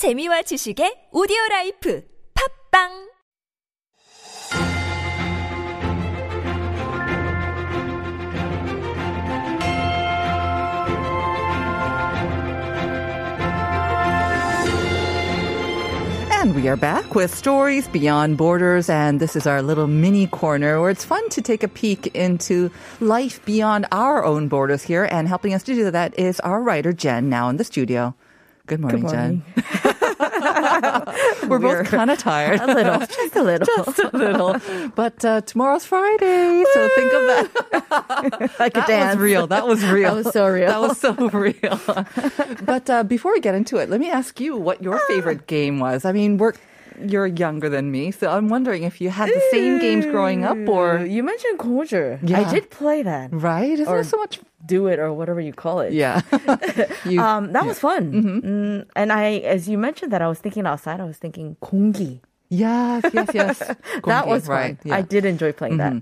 재미와 지식의 오디오 라이프 팝빵 And we are back with Stories Beyond Borders, and this is our little mini corner where it's fun to take a peek into life beyond our own borders here. And helping us to do that is our writer, Jen, now in the studio. Good morning, morning. Jen. We're, both kind of tired. A little, just a little. Just a little. But uh, tomorrow's Friday, so think of that. like a that dance. was real. That was real. That was so real. That was so real. but uh, before we get into it, let me ask you what your favorite game was. I mean, we're you're younger than me, so I'm wondering if you had the same games growing up, or You mentioned Goju. Yeah. I did play that. right? Isn't Or- there so much? Do it or whatever you call it. Yeah. you, Um, that was fun. Mm, and I, as you mentioned that, I was thinking outside. I was thinking 공기. yes, yes, yes. That was fun. right. I did enjoy playing that.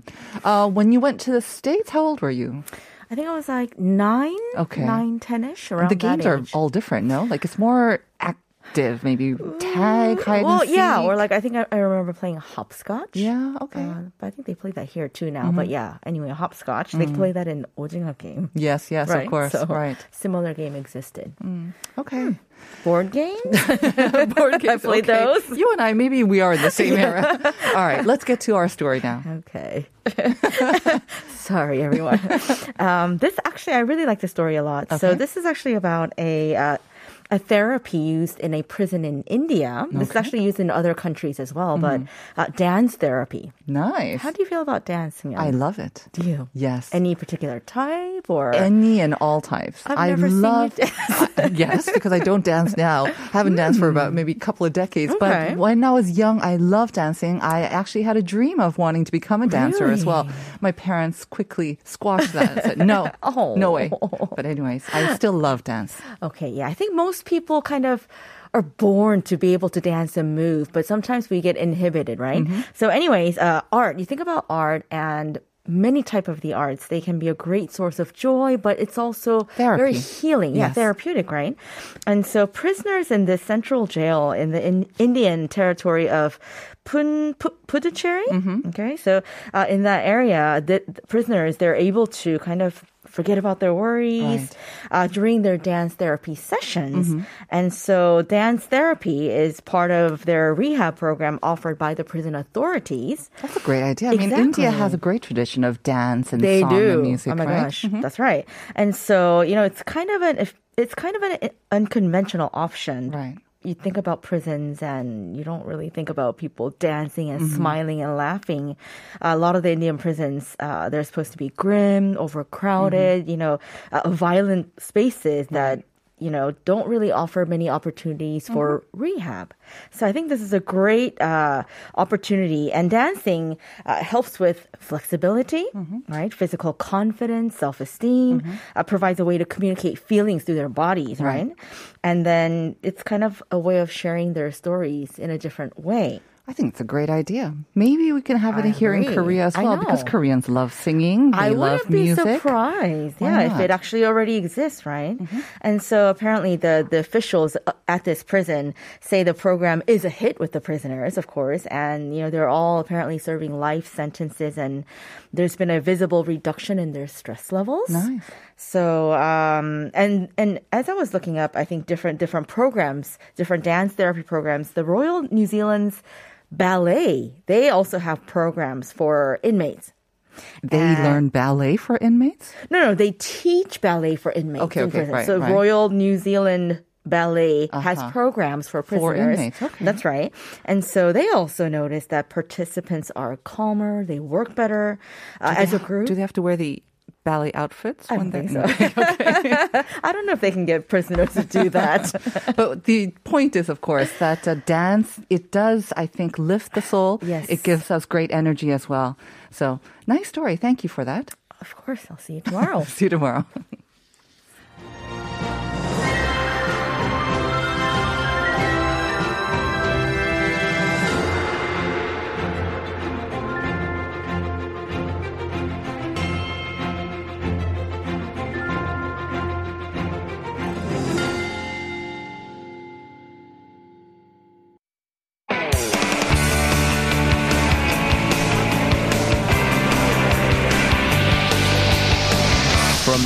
Uh, when you went to the states, how old were you? I think I was like nine, Okay. nine, ten-ish around the games are all different, no? Like it's more active, maybe tag, mm, hide well, yeah, or like I think I, I remember playing hopscotch. Yeah, okay. Uh, but I think they play that here too now. Mm-hmm. But yeah, anyway, hopscotch. Mm-hmm. They mm. play that in Ojinga game. Yes, yes, right? of course. So right. Similar game existed. Mm. Okay. Hmm. Board games? Board games. I played okay. those. You and I, maybe we are in the same era. All right, let's get to our story now. Okay. Sorry, everyone. Um, this actually, I really like the story a lot. Okay. So this is actually about a. Uh, a therapy used in a prison in India. This is actually used in other countries as well, but uh, dance therapy. Nice. How do you feel about dancing? I love it. Do you? Yes. Any particular type or? Any and all types. I've I never seen you love. dance. Yes, because I don't dance now. I haven't danced for about maybe a couple of decades. Okay. But when I was young, I loved dancing. I actually had a dream of wanting to become a dancer as well. My parents quickly squashed that and said, "No, Oh. no way." But anyways, I still love dance. Okay, yeah. I think most people kind of are born to be able to dance and move, but sometimes we get inhibited, right? Mm-hmm. So anyways, uh, art, you think about art and many type of the arts, they can be a great source of joy, but it's also very Therapy. healing. Yeah, Yes. therapeutic, right? And so prisoners in this central jail in the in Indian territory of Pun, Pu- Puducherry, Mm-hmm. okay? So uh, in that area, the, the prisoners, they're able to kind of forget about their worries uh, during their dance therapy sessions. Mm-hmm. And so dance therapy is part of their rehab program offered by the prison authorities. That's a great idea. I mean, India has a great tradition of dance and They song do. and music, oh my right? gosh, that's right. And so you know, it's kind of an if- it's kind of an unconventional option. Right. You think about prisons and you don't really think about people dancing and Mm-hmm. smiling and laughing. a lot of the Indian prisons, uh, they're supposed to be grim, overcrowded, Mm-hmm. you know, uh, violent spaces that you know, don't really offer many opportunities for Mm-hmm. rehab. So I think this is a great uh, opportunity. And dancing uh, helps with flexibility, Mm-hmm. right? Physical confidence, self esteem, uh, provides a way to communicate feelings through their bodies, right? And then it's kind of a way of sharing their stories in a different way. I think it's a great idea. Maybe we can have it I here in. Korea as well because. Koreans love singing. They I love wouldn't be surprised, yeah, if it actually already exists, right? And so apparently the the officials uh, at this prison say the program is a hit with the prisoners, of course, and you know they're all apparently serving life sentences, and there's been a visible reduction in their stress levels. Nice. So, um, and and as I was looking up, I think different different programs, different dance therapy programs. The Royal New Zealand's ballet, they also have programs for inmates. They Uh, learn ballet for inmates? No, no, they teach ballet for inmates Okay, okay, right, so right. Royal New Zealand Ballet has Uh-huh. programs for For prisoners. inmates, okay. That's right. And so they also noticed that participants are calmer, they work better uh, as a group. Do they have to wear the ballet outfits? I when don't think so. I don't know if they can get prisoners to do that. but the point is, of course, that uh, dance, it does, I think, lift the soul. Yes. It gives us great energy as well. So, nice story. Thank you for that. of course, I'll see you tomorrow. See you tomorrow.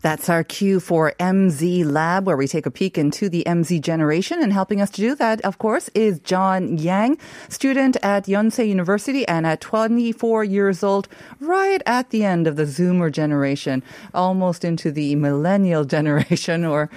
That's our cue for MZ Lab, where we take a peek into the MZ generation. And helping us to do that, of course, is John Yang, student at Yonsei University and at 24 years old, right at the end of the Zoomer generation, almost into the millennial generation, or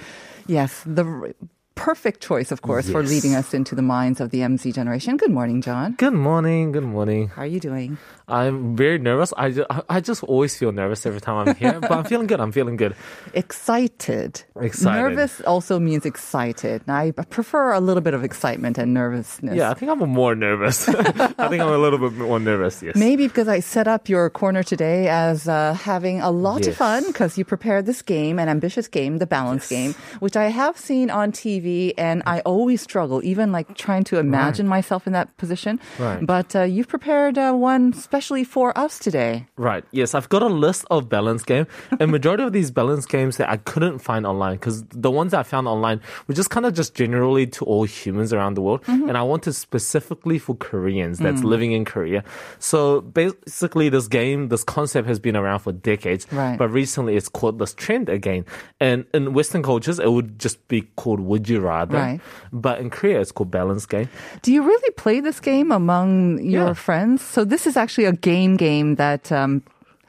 yes, the perfect choice, of course, for leading us into the minds of the MZ generation. Good morning, John. Good morning. Good morning. How are you doing? I'm very nervous. I just, I just always feel nervous every time I'm here, but I'm feeling good. I'm feeling good. Excited. Excited. Nervous also means excited. I prefer a little bit of excitement and nervousness. Yeah, I think I'm more nervous. I think I'm a little bit more nervous. Yes. Maybe because I set up your corner today as uh, having a lot of fun because you prepared this game, an ambitious game, the balance game, which I have seen on TV and I always struggle, even like trying to imagine myself in that position. Right. But uh, you've prepared uh, one specially for us today. Right. Yes, I've got a list of balance game. A majority of these balance games that I couldn't find online because the ones I found online were just kind of just generally to all humans around the world, Mm-hmm. and I wanted specifically for Koreans that's Mm. living in Korea. So basically, this game, this concept has been around for decades, Right. but recently it's called this trend again. And in Western cultures, it would just be called Would You Rather, Right. but in Korea, it's called balance game. Do you really play this game among your Yeah. friends? So this is actually a game game that um,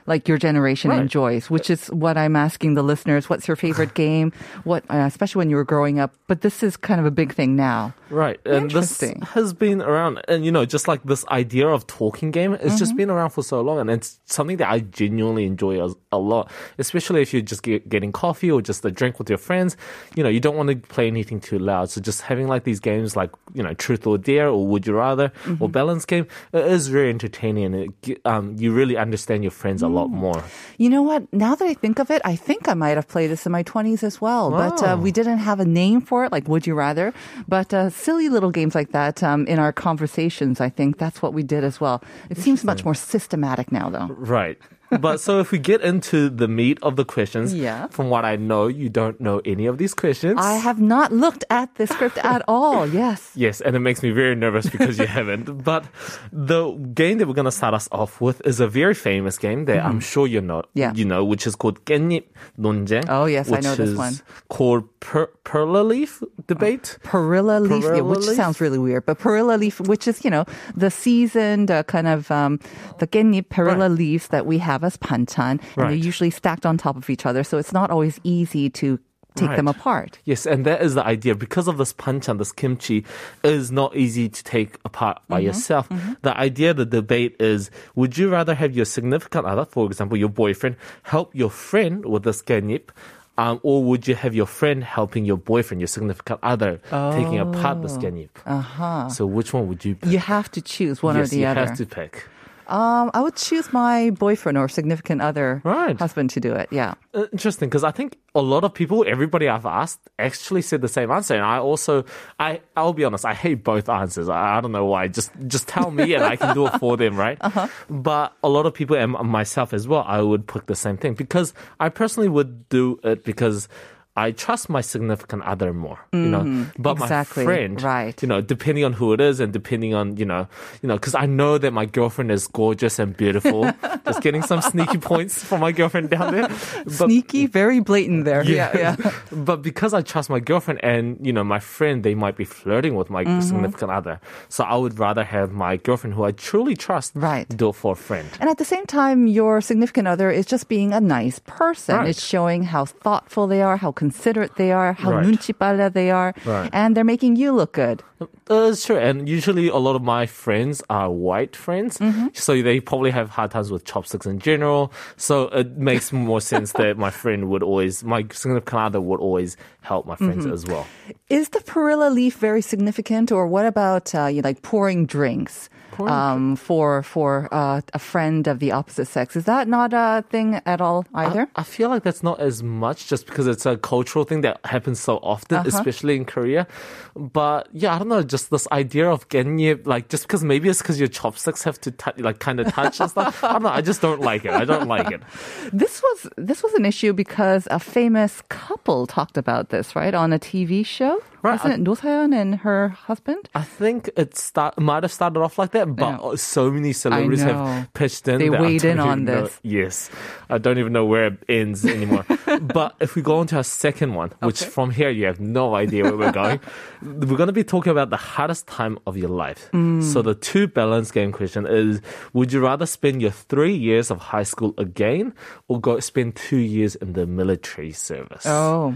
like your generation Right. enjoys, which is what I'm asking the listeners. What's your favorite game? What, uh, especially when you were growing up, but this is kind of a big thing now. Right. And this has been around. And, you know, just like this idea of talking game, it's just Mm-hmm. been around for so long. And it's something that I genuinely enjoy a, a lot, especially if you're just get, getting coffee or just a drink with your friends. You know, you don't want to play anything too loud. So just having like these games like, you know, Truth or Dare or Would You Rather Mm-hmm. or Balance Game it is very entertaining. And it, um, you really understand your friends a lot Mm. more. You know what? Now that I think of it, I think I might have played this in my 20s as well. But uh, we didn't have a name for it, like Would You Rather? But uh, silly little games like that um, in our conversations, I think that's what we did as well. It seems much more systematic now, though. Right But so if we get into the meat of the questions, Yeah. from what I know, you don't know any of these questions. I have not looked at the script at all. Yes. Yes, and it makes me very nervous because you haven't. But the game that we're going to start us off with is a very famous game that I'm sure you know, Mm-hmm. Yeah. you know, which is called 깻잎 논쟁. Oh, yes, I which know this is one. Called per- Perla Leaf Debate. Perilla leaf, yeah, Perilla which leaf? sounds really weird, but perilla leaf, which is, you know, the seasoned uh, kind of, um, the 깻잎 perilla Right. leaves that we have have as banchan, right. and they're usually stacked on top of each other, so it's not always easy to take right. them apart. Yes, and that is the idea. Because of this banchan, this kimchi is not easy to take apart by mm-hmm. yourself. Mm-hmm. The idea, the debate is would you rather have your significant other, for example, your boyfriend, help your friend with this ganip? Um, or would you have your friend helping your boyfriend, your significant other, oh. taking apart the scanip? Oh. Uh-huh. So which one would you pick? You have to choose one yes, or the you other. You have to pick. Um, I would choose my boyfriend or significant other Right. husband to do it. Yeah. Interesting, because I think a lot of people, everybody I've asked, actually said the same answer, and I also, I, I'll be honest, I hate both answers. I, I don't know why. Just, just tell me, and I can do it for them, right? Uh-huh. But a lot of people, and myself as well, I would pick the same thing because I personally would do it because. I trust my significant other more, you know. But Mm-hmm. exactly, my friend, right. You know, depending on who it is and depending on you know, you know, because I know that my girlfriend is gorgeous and beautiful. Just getting some sneaky points from my girlfriend down there. But, Sneaky, very blatant there. Yeah, yeah. but because I trust my girlfriend and you know my friend, they might be flirting with Mm-hmm. my significant other. So I would rather have my girlfriend, who I truly trust, Right. do it for a friend. And at the same time, your significant other is just being a nice person. Right. It's showing how thoughtful they are, how considerate they are, how Right. 눈치빨라 they are, Right. and they're making you look good. Uh, it's true, and usually a lot of my friends are white friends, Mm-hmm. so they probably have hard times with chopsticks in general. So it makes more sense that my friend would always, my significant other would always help my friends Mm-hmm. as well. Is the perilla leaf very significant, or what about uh, you know, like pouring drinks Um, for for uh, a friend of the opposite sex? Is that not a thing at all either? I feel like that's not as much just because it's a cultural thing that happens so often, Uh-huh. especially in Korea. But yeah, I don't know, just this idea of getting you, like, just because maybe it's because your chopsticks have to, tou- like, kind of touch and stuff. I don't know, I just don't like it. I don't like it. This was this was an issue because a famous couple talked about this, right, on a TV show. Right, Wasn't it and her husband? I think it start might have started off like that, but Yeah. so many celebrities have pitched in. They weighed in on even know- this. Yes, I don't even know where it ends anymore. but if we go on to our second one, which Okay. from here you have no idea where we're going, we're going to be talking about the hardest time of your life. Mm. So the two balance game question is: Would you rather spend your three years of high school again, or go spend two years in the military service? Oh.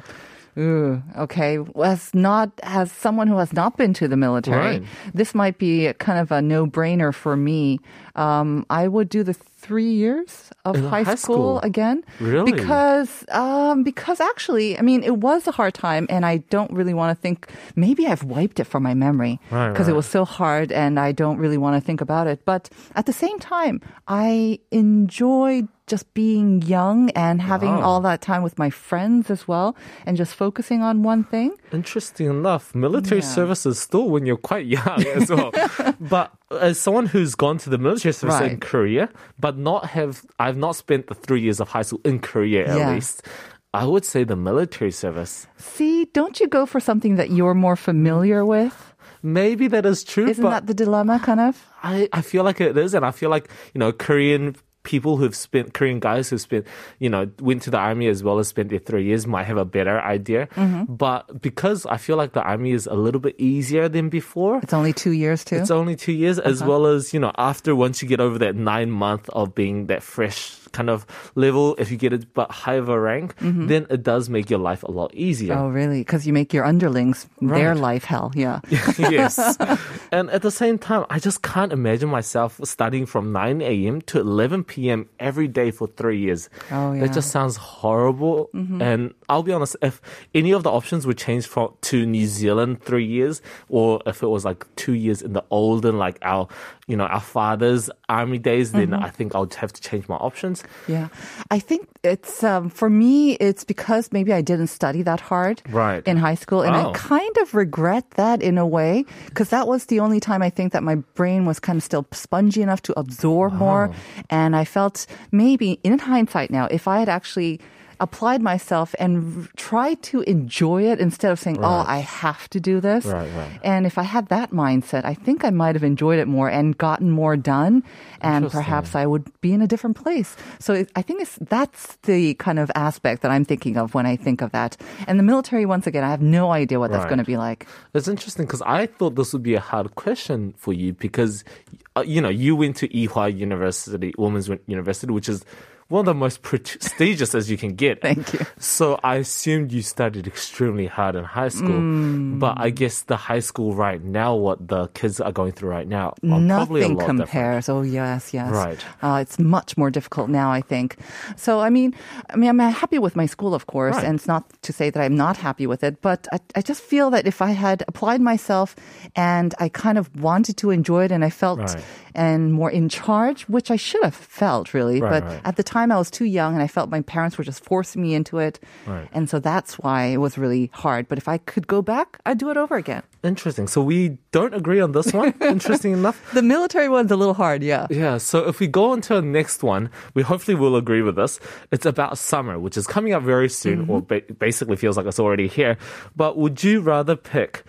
Ooh, okay. As not as someone who has not been to the military, Right. this might be kind of a no-brainer for me. Um, I would do the three years of high, high school, school? again. Really? Because um, because actually, I mean, it was a hard time, and I don't really want to think. Maybe I've wiped it from my memory Right, because it was so hard, and I don't really want to think about it. But at the same time, I enjoyed just being young and having Wow. all that time with my friends as well and just focusing on one thing. Interesting enough, military Yeah. service is still when you're quite young as well. but as someone who's gone to the military service Right. in Korea, but not have, I've not spent the three years of high school in Korea at Yeah. least. I would say the military service. See, don't you go for something that you're more familiar with? Maybe that is true, Isn't but that the dilemma, kind of? I, I feel like it is, and I feel like you know Korean people who've spent Korean guys who've spent you know went to the army as well as spent their three years might have a better idea. Mm-hmm. But because I feel like the army is a little bit easier than before. It's only two years, too. It's only two years, as Uh-huh. well as you know, after once you get over that nine month of being that fresh kind of level, if you get a but higher of a rank, then it does make your life a lot easier. Mm-hmm. oh, really? Because you make your underlings their life hell. Yeah. yes. And at the same time, I just can't imagine myself studying from 9 a.m. to 11 p.m. every day for three years. Oh, yeah. That just sounds horrible. And I'll be honest, if any of the options would change from to New Zealand three years, or if it was like two years in the olden, like our, you know, our father's army days, then I think I would have to change my options. Yeah. I think it's, um, for me, it's because maybe I didn't study that hard Right. in high school. And I Oh. kind of regret that in a way, because that was the only time I think that my brain was kind of still spongy enough to absorb more. And I felt maybe in hindsight now, if I had actually applied myself and r- tried to enjoy it instead of saying, oh, I have to do this. Right, right. And if I had that mindset, I think I might have enjoyed it more and gotten more done. And perhaps I would be in a different place. So it, I think it's, that's the kind of aspect that I'm thinking of when I think of that. And the military, once again, I have no idea what that's going to be like. It's interesting because I thought this would be a hard question for you because, uh, you know, you went to Ewha University, Women's University, which is one of the most prestigious as you can get. Thank you. So I assumed you studied extremely hard in high school, Mm. but I guess the high school right now, what the kids are going through right now, are probably a Nothing lot different. compares. Oh yes, yes. Right. Uh, it's much more difficult now, I think. So I mean, I mean, I'm happy with my school, of course, Right. and it's not to say that I'm not happy with it, but I, I just feel that if I had applied myself and I kind of wanted to enjoy it, and I felt Right. and more in charge, which I should have felt really, Right, but at the time. Time I was too young and I felt my parents were just forcing me into it. Right. And so that's why it was really hard. But if I could go back, I'd do it over again. Interesting. So we don't agree on this one. Interesting enough. The military one's a little hard, yeah. Yeah, so if we go on to our next one, we hopefully will agree with this. It's about summer, which is coming up very soon, or mm-hmm. ba- basically feels like it's already here. But would you rather pick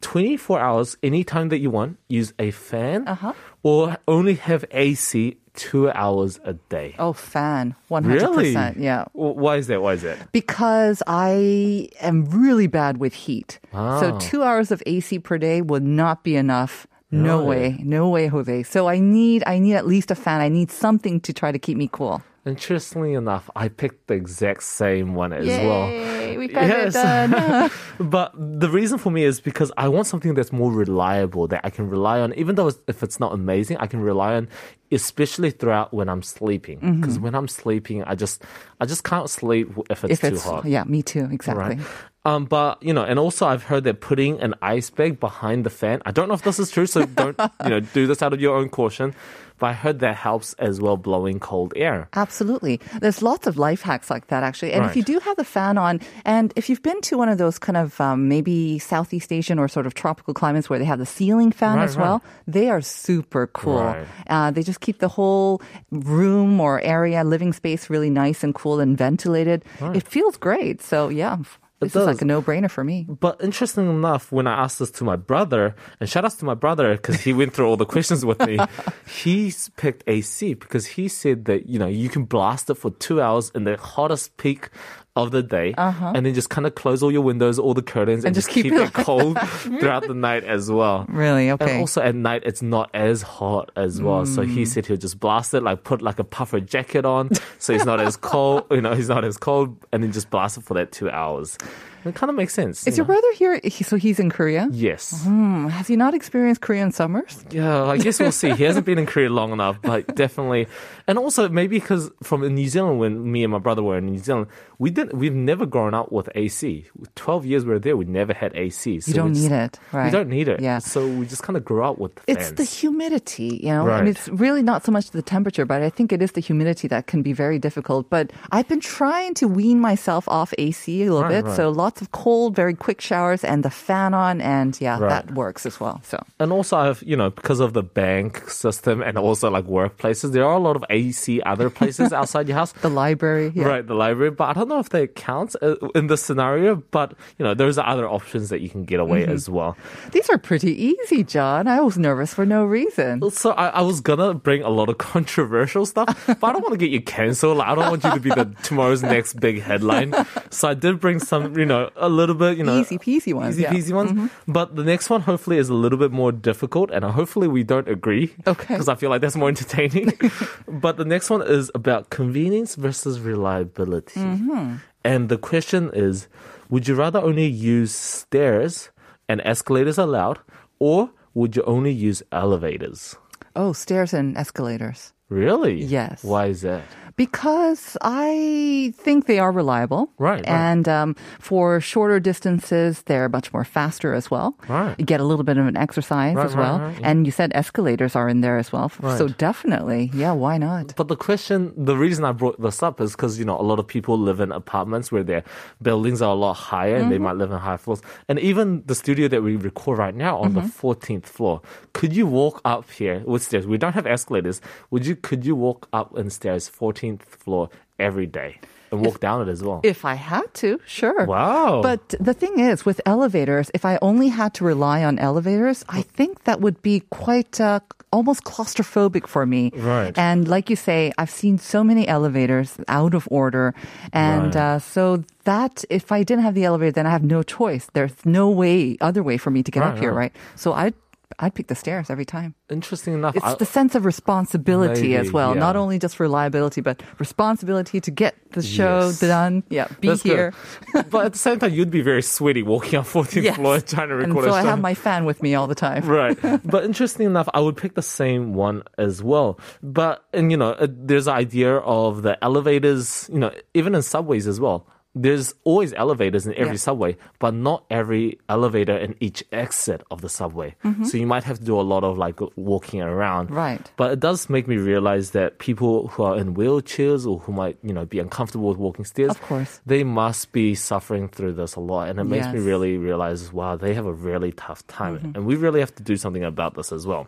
24 hours anytime that you want, use a fan, uh-huh. or only have AC two hours a day? Oh, fan. 100%. Really? Yeah. Why is that? Why is that? Because I am really bad with heat. Ah. So two hours of AC per day would not be enough. No Really? way. No way, Jose. So I need I need at least a fan. I need something to try to keep me cool. Interestingly enough, I picked the exact same one as well. Yay, we got Yes. it done. But the reason for me is because I want something that's more reliable that I can rely on, even though it's- if it's not amazing, I can rely on, especially throughout when I'm sleeping. Mm-hmm. Because when I'm sleeping, I just I just can't sleep if it's if too it's hot. yeah, me too. Exactly. Right. Um, but you know, and also I've heard that putting an ice bag behind the fan. I don't know if this is true, so don't you know do this out of your own caution. But I heard that helps as well, blowing cold air. Absolutely. There's lots of life hacks like that, actually. And if you do have the fan on, and if you've been to one of those kind of um, maybe Southeast Asian or sort of tropical climates where they have the ceiling fan Right, as well, they are super cool. Right. Uh, they just keep the whole room or area, living space really nice and cool and ventilated. It feels great. So, yeah, this is like a no brainer for me. But interesting enough, when I asked this to my brother, and shout outs to my brother because he went through all the questions with me, he's picked AC because he said that, you know, you can blast it for two hours in the hottest peak of the day and then just kind of close all your windows, all the curtains, and, Uh-huh. And just just keep keep, it cold throughout the night as well. Really? Okay. And also at night, it's not as hot as well. So Mm. he said he'll just blast it, like put like a puffer jacket on, so he's not as cold. You know, he's not as cold, and then just blast it for that two hours. It kind of makes sense. Is you your know. brother here? He, so he's in Korea? Yes. Hmm, Has he not experienced Korean summers? Yeah, I guess we'll see. He hasn't been in Korea long enough, but definitely. And also maybe because from New Zealand, when me and my brother were in New Zealand, we didn't. We've never grown up with AC. Twelve years we were there, we never had AC. So You don't just- need it, right? We don't need it. Yeah. So we just kind of grew up with the It's fans. the humidity, you know, Right. and it's really not so much the temperature, but I think it is the humidity that can be very difficult. But I've been trying to wean myself off AC a little Right, bit, right. so lots of cold, very quick showers, and the fan on, and yeah, Right. that works as well. So And also, I've, you know, because of the bank system and also like workplaces, there are a lot of AC other places outside your house. the library, yeah. Right, the library. But I don't know if that counts uh, in this scenario. But, you know, there's other options that you can get away Mm-hmm. as well. These are pretty easy, John. I was nervous for no reason. So I, I was gonna bring a lot of controversial stuff, but I don't want to get you cancelled. I don't want you to be the tomorrow's next big headline. So I did bring some, you know, a little bit, you know, Easy peasy ones, easy yeah. Mm-hmm. peasy ones. But the next one hopefully is a little bit more difficult, and hopefully we don't agree. Okay. because I feel like that's more entertaining. but the next one is about convenience versus reliability, Mm-hmm. and the question is: Would you rather only use stairs and escalators allowed, or would you only use elevators? Oh, stairs and escalators. Really? Yes. Why is that? Because I think they are reliable. Right, right. And um, for shorter distances, they're much more faster as well. Right. You get a little bit of an exercise Right, as well. right, yeah. And you said escalators are in there as well. So definitely, yeah, why not? But the question, the reason I brought this up is because, you know, a lot of people live in apartments where their buildings are a lot higher and they Mm-hmm. might live in high floors. And even the studio that we record right now on Mm-hmm. the 14th floor, could you walk up here with stairs? We don't have escalators. Would you, could you walk up and stairs 14th floor every day and walk down it as well? If I had to, sure. Wow. But the thing is, with elevators, if I only had to rely on elevators, I think that would be quite uh, almost claustrophobic for me. Right. And like you say, I've seen so many elevators out of order. And Right. uh, so that, if I didn't have the elevator, then I have no choice. There's no way, other way for me to get Right, up here, right. right? So I'd, I'd pick the stairs every time. Interesting enough. It's I- the sense of responsibility as Maybe, well. Not only just reliability, but responsibility to get the show Yes. done. Yeah, be That's here. but at the same time, you'd be very sweaty walking on 14th Yes. floor trying to And record so a I have my fan with me all the time. right. But interesting enough, I would pick the same one as well. But, and you know, uh, there's the idea of the elevators, you know, even in subways as well. There's always elevators in every Yeah. subway, but not every elevator in each exit of the subway. So you might have to do a lot of like walking around. Mm-hmm. Right. But it does make me realize that people who are in wheelchairs or who might, you know, be uncomfortable with walking stairs, Of course. they must be suffering through this a lot. And it makes me really realize, wow, they have a really tough time. Mm-hmm. And we really have to do something about this as well.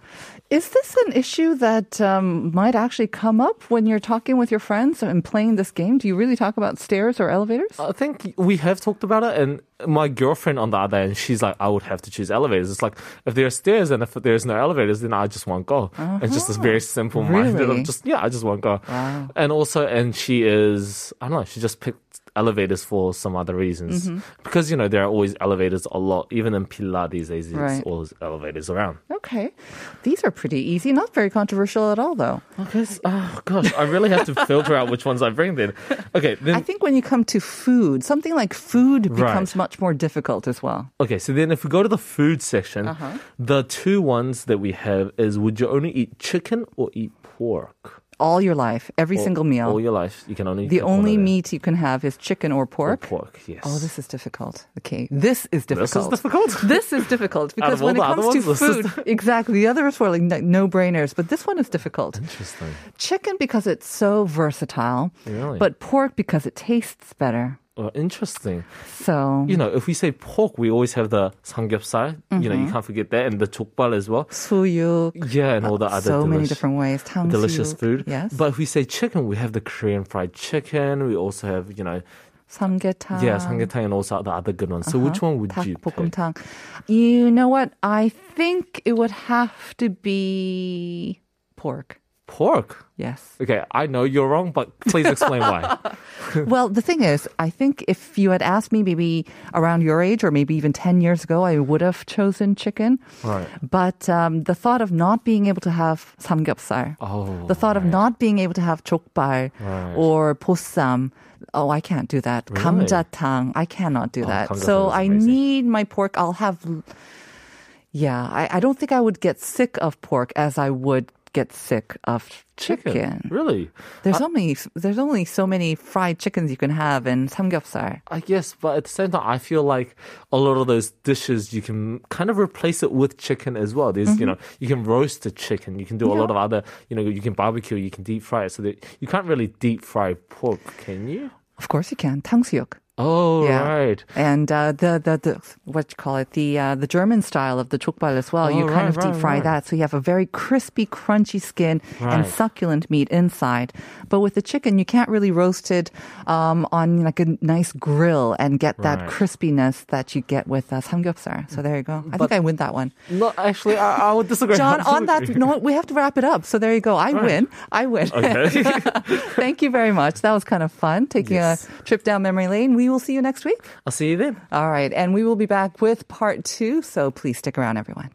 Is this an issue that um, might actually come up when you're talking with your friends and playing this game? Do you really talk about stairs or elevators? I think we have talked about it, and my girlfriend on the other end, she's like, I would have to choose elevators. It's like if there are stairs and if there's no elevators, then I just won't go. It's just this very simple minded Really? of just yeah, I just won't go. And also, and she is I don't know, she just picked elevators for some other reasons because you know there are always elevators a lot, even in Pilar these days. There's Right. always elevators around. Okay. These are pretty easy, not very controversial at all, though. Okay, oh gosh, I really have to filter out which ones I bring. Then, okay, then I think when you come to food, something like food Right. becomes much more difficult as well. Okay, so then if we go to the food section, Uh-huh. the two ones that we have is would you only eat chicken or eat pork? All your life, every All- single meal. All your life, you can only the only meat you can have is chicken or Or pork. pork, yes. Oh, this is difficult. Okay, this is difficult. This is difficult. This is difficult because when it comes to ones, food, exactly, the others were like no brainers, but this one is difficult. Interesting. Chicken because it's so versatile, Really? but pork because it tastes better. Oh, interesting. So you know, if we say pork, we always have the samgyeopsal. Mm-hmm. You know, you mm-hmm. can't forget that, and the jokbal as well. Suyuk. Yeah, and all the uh, other so delish, many different ways. Tang delicious food. Yes. But if we say chicken, we have the Korean fried chicken. We also have you know 삼계탕. Yeah, 삼계탕 and also the other good ones. So uh-huh. which one would you 볶음탕. pick? You know what? I think it would have to be pork. Pork. Yes. Okay, I know you're wrong, but please explain why. well, the thing is, I think if you had asked me maybe around your age or maybe even 10 years ago, I would have chosen chicken. Right. But um, the thought of not being able to have samgyeopsal, Oh, the thought of not being able to have 족발 Right. or 보쌈, oh, I can't do that. Really? 감자탕, I cannot do Oh, that. 감자탕 So is I amazing. need my pork. I'll have, yeah, I, I don't think I would get sick of pork as I would get sick of chicken. Really? There's only there's only so many fried chickens you can have in samgyeopsal. I guess, but at the same time, I feel like a lot of those dishes you can kind of replace it with chicken as well. There's, Mm-hmm. you know, you can roast the chicken, you can do a lot of other, you know, you can barbecue, you can deep fry it. So that you can't really deep fry pork, can you? Of course you can 탕수육. Oh, Yeah. right. And uh, the, the the what you call it the uh, the German style of the 족발 as well. you Oh, kind right, of deep fry right. that, so you have a very crispy, crunchy skin and succulent meat inside. But with the chicken, you can't really roast it um, on like a nice grill and get that crispiness that you get with uh, samgyeopsal. So there you go. I think I win that one. No, actually, I, I would disagree. John, on that note, we have to wrap it up. So there you go. I win. I win. Okay. Thank you very much. That was kind of fun taking Yes. a trip down memory lane. We will see you next week. I'll see you then. All right. And we will be back with part two. So please stick around, everyone.